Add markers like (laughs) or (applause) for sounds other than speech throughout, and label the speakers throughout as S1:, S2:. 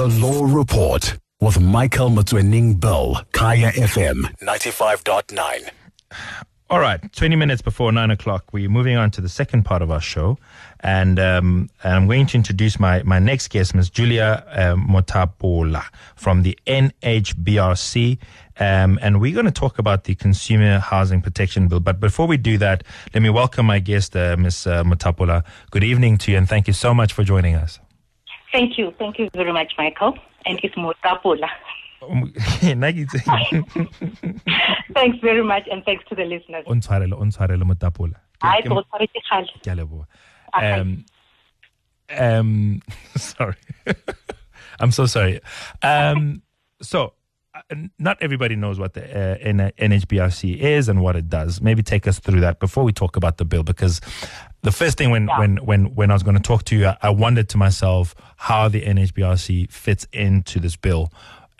S1: The Law Report with Michael Mutwening Bill, Kaya FM 95.9.
S2: All right, 20 minutes before 9 o'clock, we're moving on to the second part of our show. And, um, and I'm going to introduce my, my next guest, Ms. Julia uh, Motapola from the NHBRC. Um, and we're going to talk about the Consumer Housing Protection Bill. But before we do that, let me welcome my guest, uh, Ms. Uh, Motapola. Good evening to you, and thank you so much for joining us.
S3: Thank you. Thank you very much, Michael. And it's Motapola. (laughs) (laughs) thanks very much, and thanks to the listeners.
S2: Untshwarele, untshwarele Motapola.
S3: Hayi, ke o tshwaretse kgale.
S2: Ke a leboha. Um, um, (laughs) sorry. I'm so sorry. Um, so, not everybody knows what the uh, NHBRC is and what it does. Maybe take us through that before we talk about the bill, because the first thing when,
S3: Yeah.
S2: when, when, when I was going to talk to you, I, I wondered to myself how the NHBRC fits into this bill.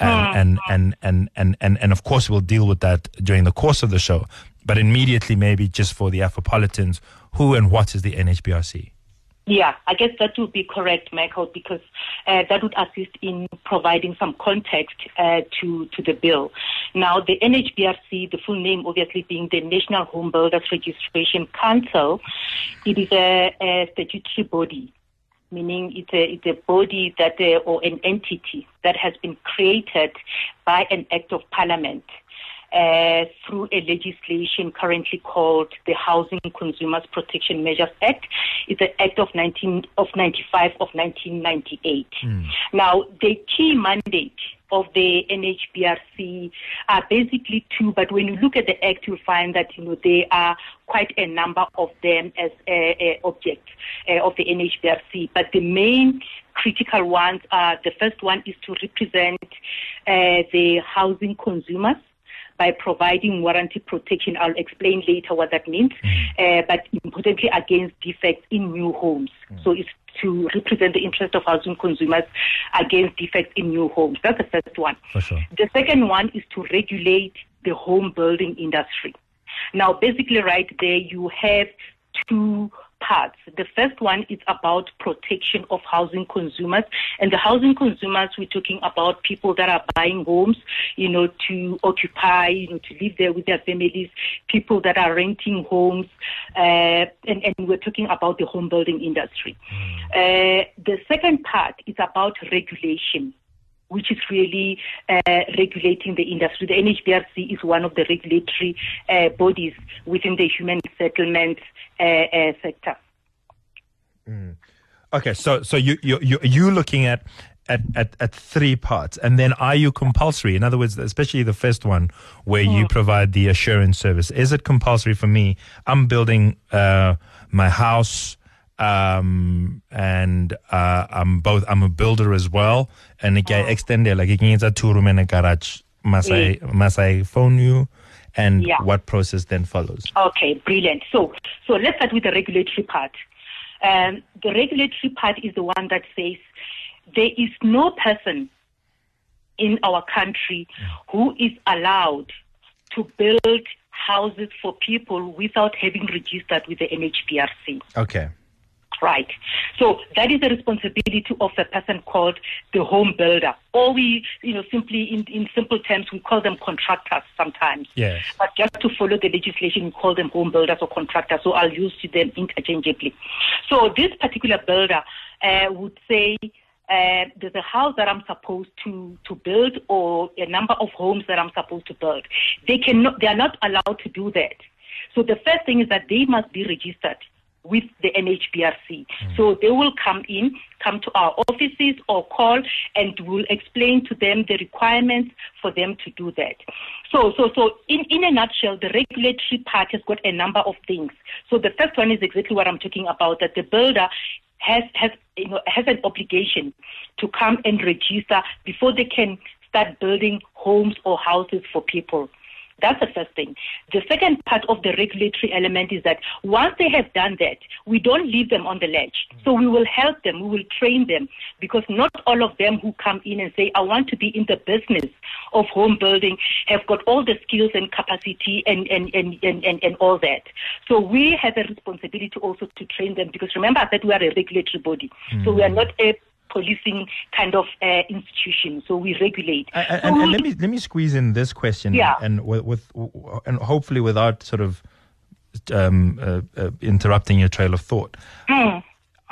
S2: And, and, and, and, and, and, and of course, we'll deal with that during the course of the show. But immediately, maybe just for the Afropolitans, who and what is the NHBRC?
S3: Yeah, I guess that would be correct, Michael, because uh, that would assist in providing some context uh, to to the bill. Now, the NHBRC, the full name obviously being the National Home Builders Registration Council, it is a, a statutory body, meaning it's a it's a body that uh, or an entity that has been created by an act of parliament uh, through a legislation currently called the Housing Consumers Protection Measures Act. It's an act of 19 of 95 of 1998. Now, the key mandate of the NHBRC are basically two, but when you look at the act, you'll find that you know there are quite a number of them as a, a object uh, of the NHBRC. But the main critical ones are the first one is to represent uh, the housing consumers by providing warranty protection. I'll explain later what that means, uh, but importantly against defects in new homes. So it's to represent the interest of housing consumers against defects in new homes. That's the first one.
S2: Sure.
S3: The second one is to regulate the home building industry. Now, basically, right there, you have two parts. The first one is about protection of housing consumers. And the housing consumers, we're talking about people that are buying homes, you know, to occupy, you know, to live there with their families, people that are renting homes, uh, and, and we're talking about the home building industry. Uh, the second part is about regulation which is really uh, regulating the industry. The NHBRC is one of the regulatory uh, bodies within the human settlement uh, uh, sector.
S2: Okay, so so you you you you looking at, at at at three parts, and then are you compulsory? In other words, especially the first one where you provide the assurance service, is it compulsory for me? I'm building uh, my house, um, and uh, I'm both. I'm a builder as well, and I can extend it like it a two room and a garage. Must I must I phone you? And
S3: Yeah.
S2: what process then follows?
S3: Okay, brilliant. So, so let's start with the regulatory part. Um, the regulatory part is the one that says there is no person in our country who is allowed to build houses for people without having registered with the NHBRC.
S2: Okay.
S3: Right. So that is the responsibility of a person called the home builder. Or we, you know, simply in, in simple terms, we call them contractors sometimes.
S2: Yes.
S3: But just to follow the legislation, we call them home builders or contractors. So I'll use them interchangeably. So this particular builder uh, would say, uh, there's a house that I'm supposed to, to build or a number of homes that I'm supposed to build. They cannot, they are not allowed to do that. So the first thing is that they must be registered with the NHBRC. Hmm. So they will come in, come to our offices or call and we'll explain to them the requirements for them to do that. So, so, so in, in a nutshell, the regulatory part has got a number of things. So the first one is exactly what I'm talking about, that the builder has, has, you know, has an obligation to come and register before they can start building homes or houses for people. That's the first thing. The second part of the regulatory element is that once they have done that, we don't leave them on the ledge. So we will help them, we will train them, because not all of them who come in and say, I want to be in the business of home building have got all the skills and capacity and, and, and, and, and, and all that. So we have a responsibility also to train them, because remember that we are a regulatory body. So we are not a policing kind of uh, institution. So we regulate.
S2: And,
S3: so
S2: and,
S3: we,
S2: and let me let me squeeze in this question,
S3: Yeah.
S2: and with, with and hopefully without sort of um, uh, uh, interrupting your trail of thought.
S3: Mm.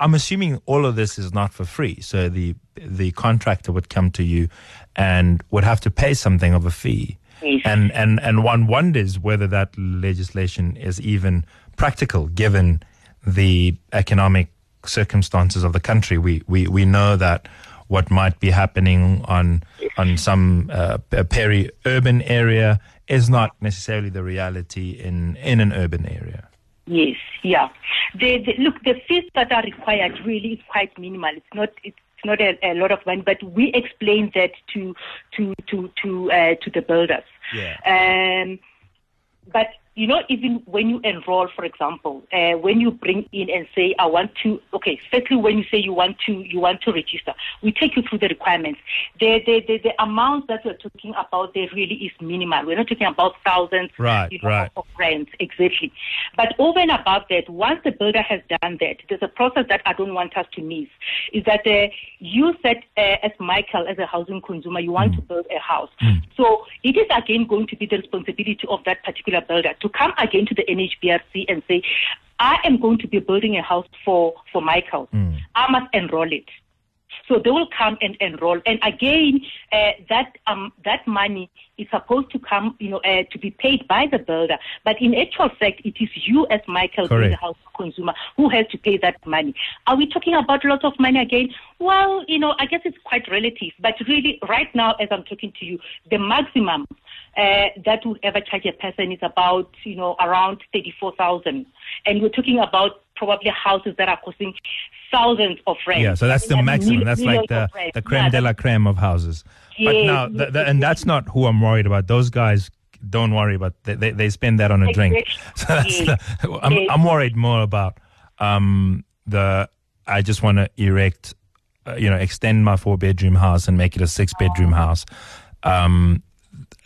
S2: I'm assuming all of this is not for free. So the the contractor would come to you and would have to pay something of a fee.
S3: Yes.
S2: And and and one wonders whether that legislation is even practical given the economic circumstances of the country. We we we know that what might be happening on on some uh, peri-urban area is not necessarily the reality in in an urban area.
S3: Yes, yeah. The, the, look, the fees that are required really is quite minimal. It's not. It's not a, a lot of money, but we explain that to to to to uh, to the builders.
S2: Yeah.
S3: Um, but you know, even when you enroll, for example, uh, when you bring in and say, "I want to," okay, firstly, when you say you want to, you want to register, we take you through the requirements. The the the, the amount that we're talking about there really is minimal. We're not talking about thousands,
S2: Right,
S3: you know,
S2: right.
S3: of rents exactly. But over and above that, once the builder has done that, there's a process that I don't want us to miss. Is that uh, you said, uh, as Michael, as a housing consumer, you want to build a house. So it is again going to be the responsibility of that particular builder to come again to the NHBRC and say, I am going to be building a house for, for Michael. Mm. I must enroll it. So they will come and enroll. And again, uh, that um, that money is supposed to come, you know, uh, to be paid by the builder. But in actual fact, it is you as Michael,
S2: Correct.
S3: the house consumer, who has to pay that money. Are we talking about lots of money again? Well, you know, I guess it's quite relative. But really, right now, as I'm talking to you, the maximum uh, that would ever charge a person is about, you know, around thirty-four thousand, and we're talking about probably houses that are costing thousands of rent.
S2: Yeah, so that's the maximum. That's like the, the creme
S3: Yeah,
S2: de la creme of houses. but
S3: Yes,
S2: now,
S3: yes,
S2: th- th- and that's not who I'm worried about. Those guys don't worry about. They they, they spend that on a drink. (laughs) So that's
S3: Yes.
S2: the, I'm. I'm worried more about um the. I just want to erect, uh, you know, extend my four bedroom house and make it a six bedroom house. Um,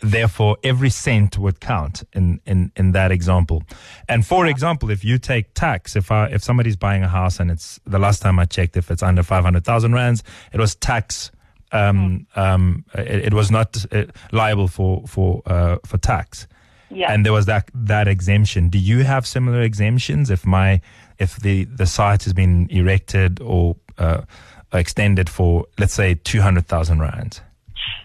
S2: therefore every cent would count in, in, in that example. And for example, if you take tax, if I, if somebody's buying a house and it's the last time I checked, if it's under 500,000 rands, it was tax, um, um, it, it was not uh, liable for, for, uh, for tax.
S3: Yeah.
S2: And there was that, that exemption. Do you have similar exemptions if my, if the, the site has been erected or, uh, extended for, let's say, 200,000 rands?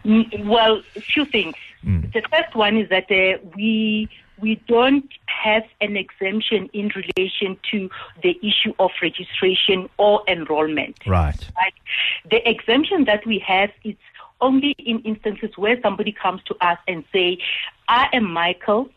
S3: Mm, Well, a few things. The first one is that uh, we we don't have an exemption in relation to the issue of registration or enrollment.
S2: Right.
S3: Right? The exemption that we have is only in instances where somebody comes to us and say, "I am Michael.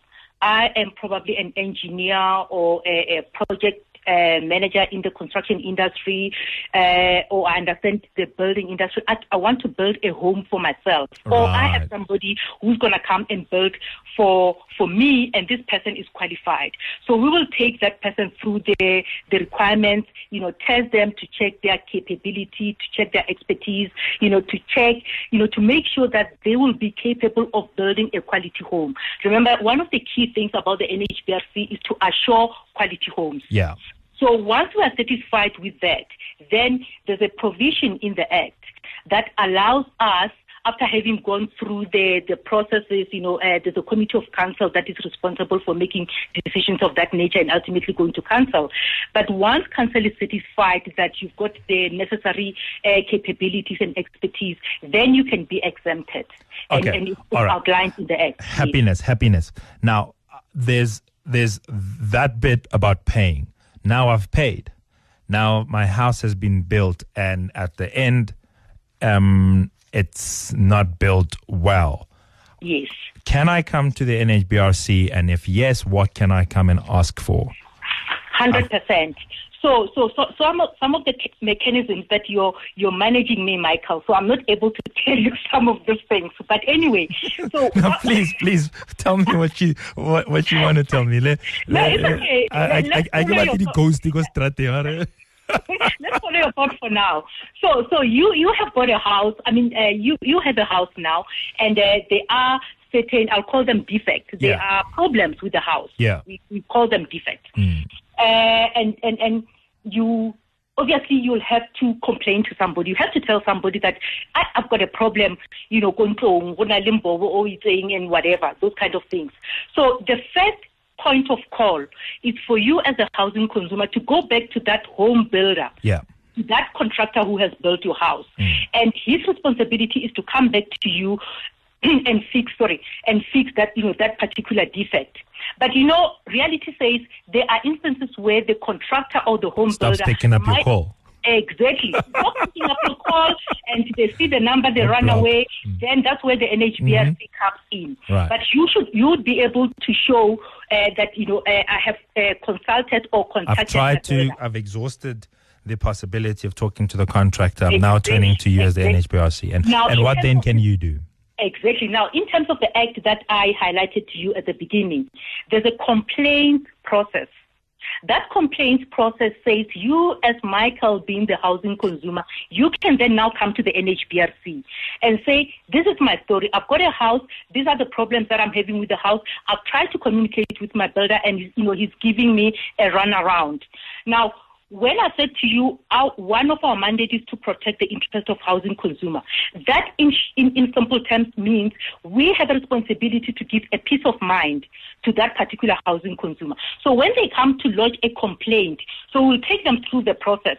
S3: I am probably an engineer or a, a project." Uh, manager in the construction industry, uh, or I understand the building industry. I, I want to build a home for myself, or I have somebody who's going to come and build for for me, and this person is qualified. So we will take that person through the the requirements, you know, test them to check their capability, to check their expertise, you know, to check, you know, to make sure that they will be capable of building a quality home. Remember, one of the key things about the NHBRC is to assure quality homes.
S2: Yeah.
S3: So once we are satisfied with that, then there's a provision in the Act that allows us, after having gone through the, the processes, you know, uh, there's a committee of council that is responsible for making decisions of that nature and ultimately going to council. But once council is satisfied that you've got the necessary uh, capabilities and expertise, then you can be exempted. And,
S2: Okay.
S3: and it's
S2: right.
S3: outlined in the Act.
S2: Happiness happiness now uh, there's there's that bit about paying now i've paid now my house has been built and at the end um it's not built well
S3: Yes.
S2: can i come to the nhbrc and if yes what can i come and ask for
S3: Hundred percent. So, so, so some of, some of the c- mechanisms that you're you're managing me, Michael. So I'm not able to (laughs) tell you some of these things. But anyway, so (laughs)
S2: no, please, please tell me what you what, what you want to tell me. Le,
S3: No, it's okay.
S2: I, I, I,
S3: Let's
S2: I, I
S3: your
S2: the
S3: thought.
S2: ghost go straight (laughs)
S3: let's follow your thought for now. So, so you you have got a house. I mean, uh, you you have a house now, and uh, there are certain I'll call them defects. There
S2: Yeah.
S3: are problems with the house.
S2: Yeah.
S3: we, we call them defects.
S2: Mm.
S3: Uh, and and and you obviously you'll have to complain to somebody. You have to tell somebody that I, have got a problem, you know, kontlong, go na le mbobo o and whatever, those kind of things. So the first point of call is for you as a housing consumer to go back to that home builder.
S2: Yeah.
S3: To that contractor who has built your house. Mm. And his responsibility is to come back to you (clears throat) and fix sorry and fix that you know that particular defect. But you know, reality says there are instances where the contractor or the home
S2: Stops
S3: builder
S2: picking up your call.
S3: Exactly. (laughs) Stop picking up your call and they see the number, they run away. Mm. Then that's where the NHBRC mm-hmm. comes in.
S2: Right.
S3: But you should you would be able to show uh, that you know uh, I have uh, consulted or contacted.
S2: I've tried to. I've exhausted the possibility of talking to the contractor. I'm now turning to you exactly. as the NHBRC. And, now, and what then can you do?
S3: Exactly. Now, in terms of the act that I highlighted to you at the beginning, there's a complaint process. That complaint process says you, as Michael, being the housing consumer, you can then now come to the NHBRC and say, This is my story. I've got a house. These are the problems that I'm having with the house. I've tried to communicate with my builder, and you know he's giving me a runaround. Now, when I said to you, our, one of our mandates is to protect the interest of housing consumer. That, in, in, in simple terms, means we have a responsibility to give a peace of mind to that particular housing consumer. So when they come to lodge a complaint, so we'll take them through the process.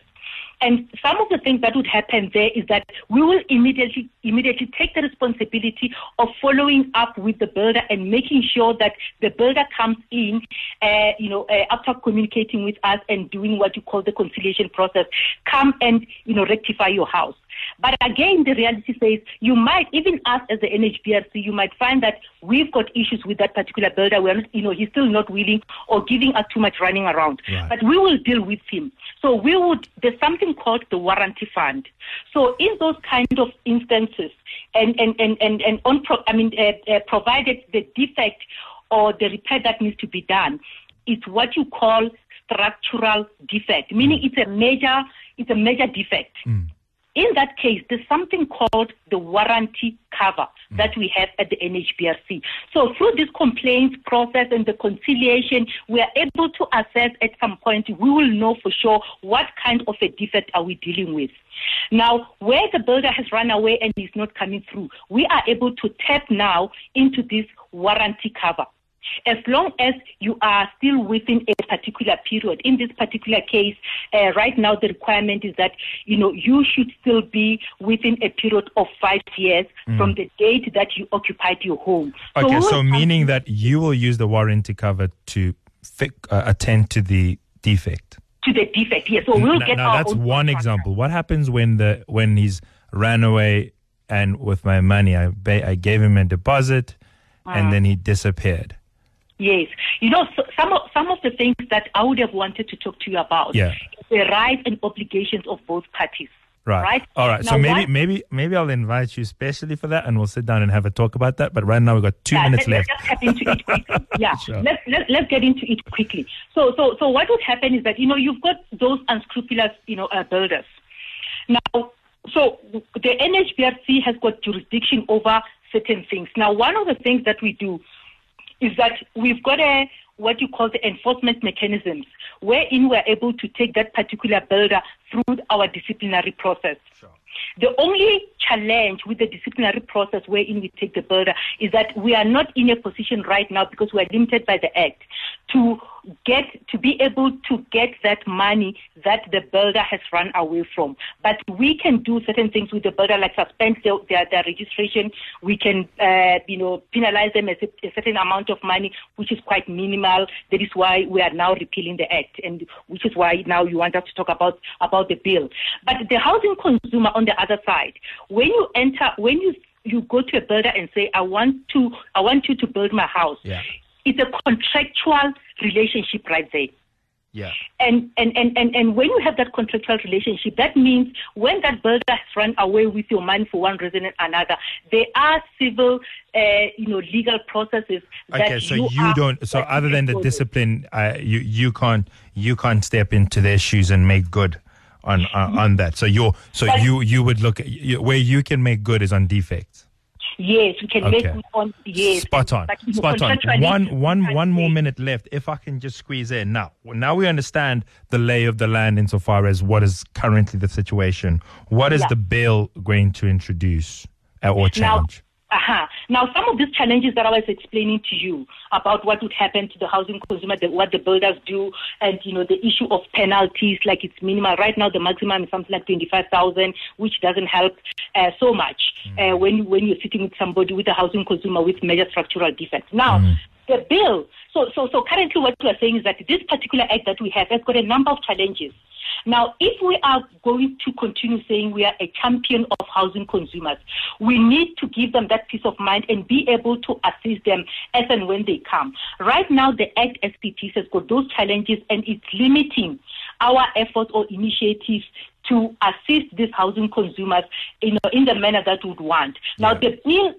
S3: And some of the things that would happen there is that we will immediately immediately take the responsibility of following up with the builder and making sure that the builder comes in, uh, you know, uh, after communicating with us and doing what you call the conciliation process, come and you know rectify your house. But again, the reality says you might, even us as the NHBRC, you might find that we've got issues with that particular builder. We're not, you know, he's still not willing or giving us too much running around. Right. But we will deal with him. So we would, there's something called the warranty fund. So in those kind of instances, and, and, and, and, and on, pro, I mean, uh, uh, provided the defect or the repair that needs to be done, it's what you call structural defect, meaning mm. it's a major, it's a major defect. Mm. In that case, there's something called the warranty cover mm. that we have at the NHBRC. So through this complaints process and the conciliation, we are able to assess at some point, we will know for sure what kind of a defect are we dealing with. Now, where the builder has run away and is not coming through, we are able to tap now into this warranty cover as long as you are still within a particular period. In this particular case, uh, right now the requirement is that you know you should still be within a period of five years mm. from the date that you occupied your home.
S2: Okay, so, so meaning that you will use the warranty cover to fi- uh, attend to the defect.
S3: To the defect, yes. So we'll
S2: now,
S3: get.
S2: Now that's one example. What happens when the when he's ran away and with my money I ba- I gave him a deposit and mm. then he disappeared?
S3: Yes. You know, so some of, some of the things that I would have wanted to talk to you about
S2: yeah.
S3: the rights and obligations of both parties.
S2: Right.
S3: Right.
S2: All right. Now so maybe maybe maybe I'll invite you specially for that, and we'll sit down and have a talk about that. But right now we've got two yeah, minutes
S3: let,
S2: left.
S3: Let's get into it (laughs) quickly. Yeah. sure. Let's let, let's get into it quickly. So so so what would happen is that you know you've got those unscrupulous you know uh, builders. Now, so the NHBRC has got jurisdiction over certain things. Now, one of the things that we do is that we've got a what you call the enforcement mechanisms, wherein we're able to take that particular builder through our disciplinary process. Sure. The only challenge with the disciplinary process wherein we take the builder is that we are not in a position right now because we are limited by the Act to get to be able to get that money that the builder has run away from. But we can do certain things with the builder, like suspend their, their, their registration. We can, uh, you know, penalize them a, a, certain amount of money, which is quite minimal. That is why we are now repealing the act, and which is why now you want us to talk about about the bill. But the housing consumer, on the other side, when you enter, when you you go to a builder and say, I want to, I want you to build my house.
S2: Yeah.
S3: It's a contractual relationship right there.
S2: Yeah.
S3: And, and, and, and, and when you have that contractual relationship, that means when that builder has run away with your money for one reason or another, there are civil, uh, you know, legal processes.
S2: Okay, so you, you don't. So other than the discipline, uh, you you can't you can't step into their shoes and make good on uh, on that. So you so but, you you would look at, you, where you can make good is on defects.
S3: Yes, we can make
S2: Okay.
S3: good on yes.
S2: Spot on. Spot on. One, one, one more minute left. If I can just squeeze in now. Now we understand the lay of the land insofar as what is currently the situation. What is
S3: Yeah.
S2: the bill going to introduce or
S3: Now,
S2: change?
S3: Uh-huh. now, some of these challenges that I was explaining to you about what would happen to the housing consumer, the, what the builders do, and you know the issue of penalties, like it's minimal. Right now, the maximum is something like twenty-five thousand, which doesn't help uh, so much uh, when when you're sitting with somebody with a housing consumer with major structural defects. Now, the bill. So, so, so currently, what we are saying is that this particular act that we have has got a number of challenges. Now, if we are going to continue saying we are a champion of housing consumers, we need to give them that peace of mind and be able to assist them as and when they come. Right now, the Act SPT has got those challenges and it's limiting our efforts or initiatives to assist these housing consumers in, in the manner that we would want. Now, the bill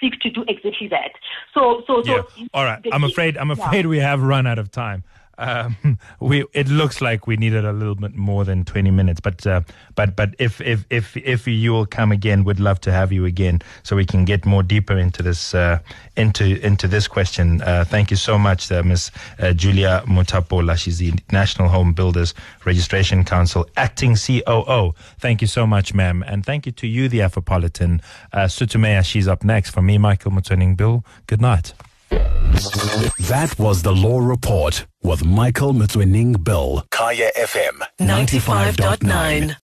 S3: seeks to do exactly that. So, so, so.
S2: Yeah. All right. I'm afraid. I'm
S3: yeah.
S2: afraid we have run out of time. Um, (laughs) we. It looks like we needed a little bit more than 20 minutes, but uh, but but if if if if you will come again, we'd love to have you again so we can get more deeper into this uh, into into this question. Uh, thank you so much, uh, Ms. Uh, Julia Motapola. She's the National Home Builders Registration Council acting COO. Thank you so much, ma'am, and thank you to you, the Afropolitan. Uh, Sutumea, she's up next. From me, Michael Mutuning Bill. Good night.
S1: That was the Law Report with Michael Mutwining Bill. Kaya FM
S4: 95.9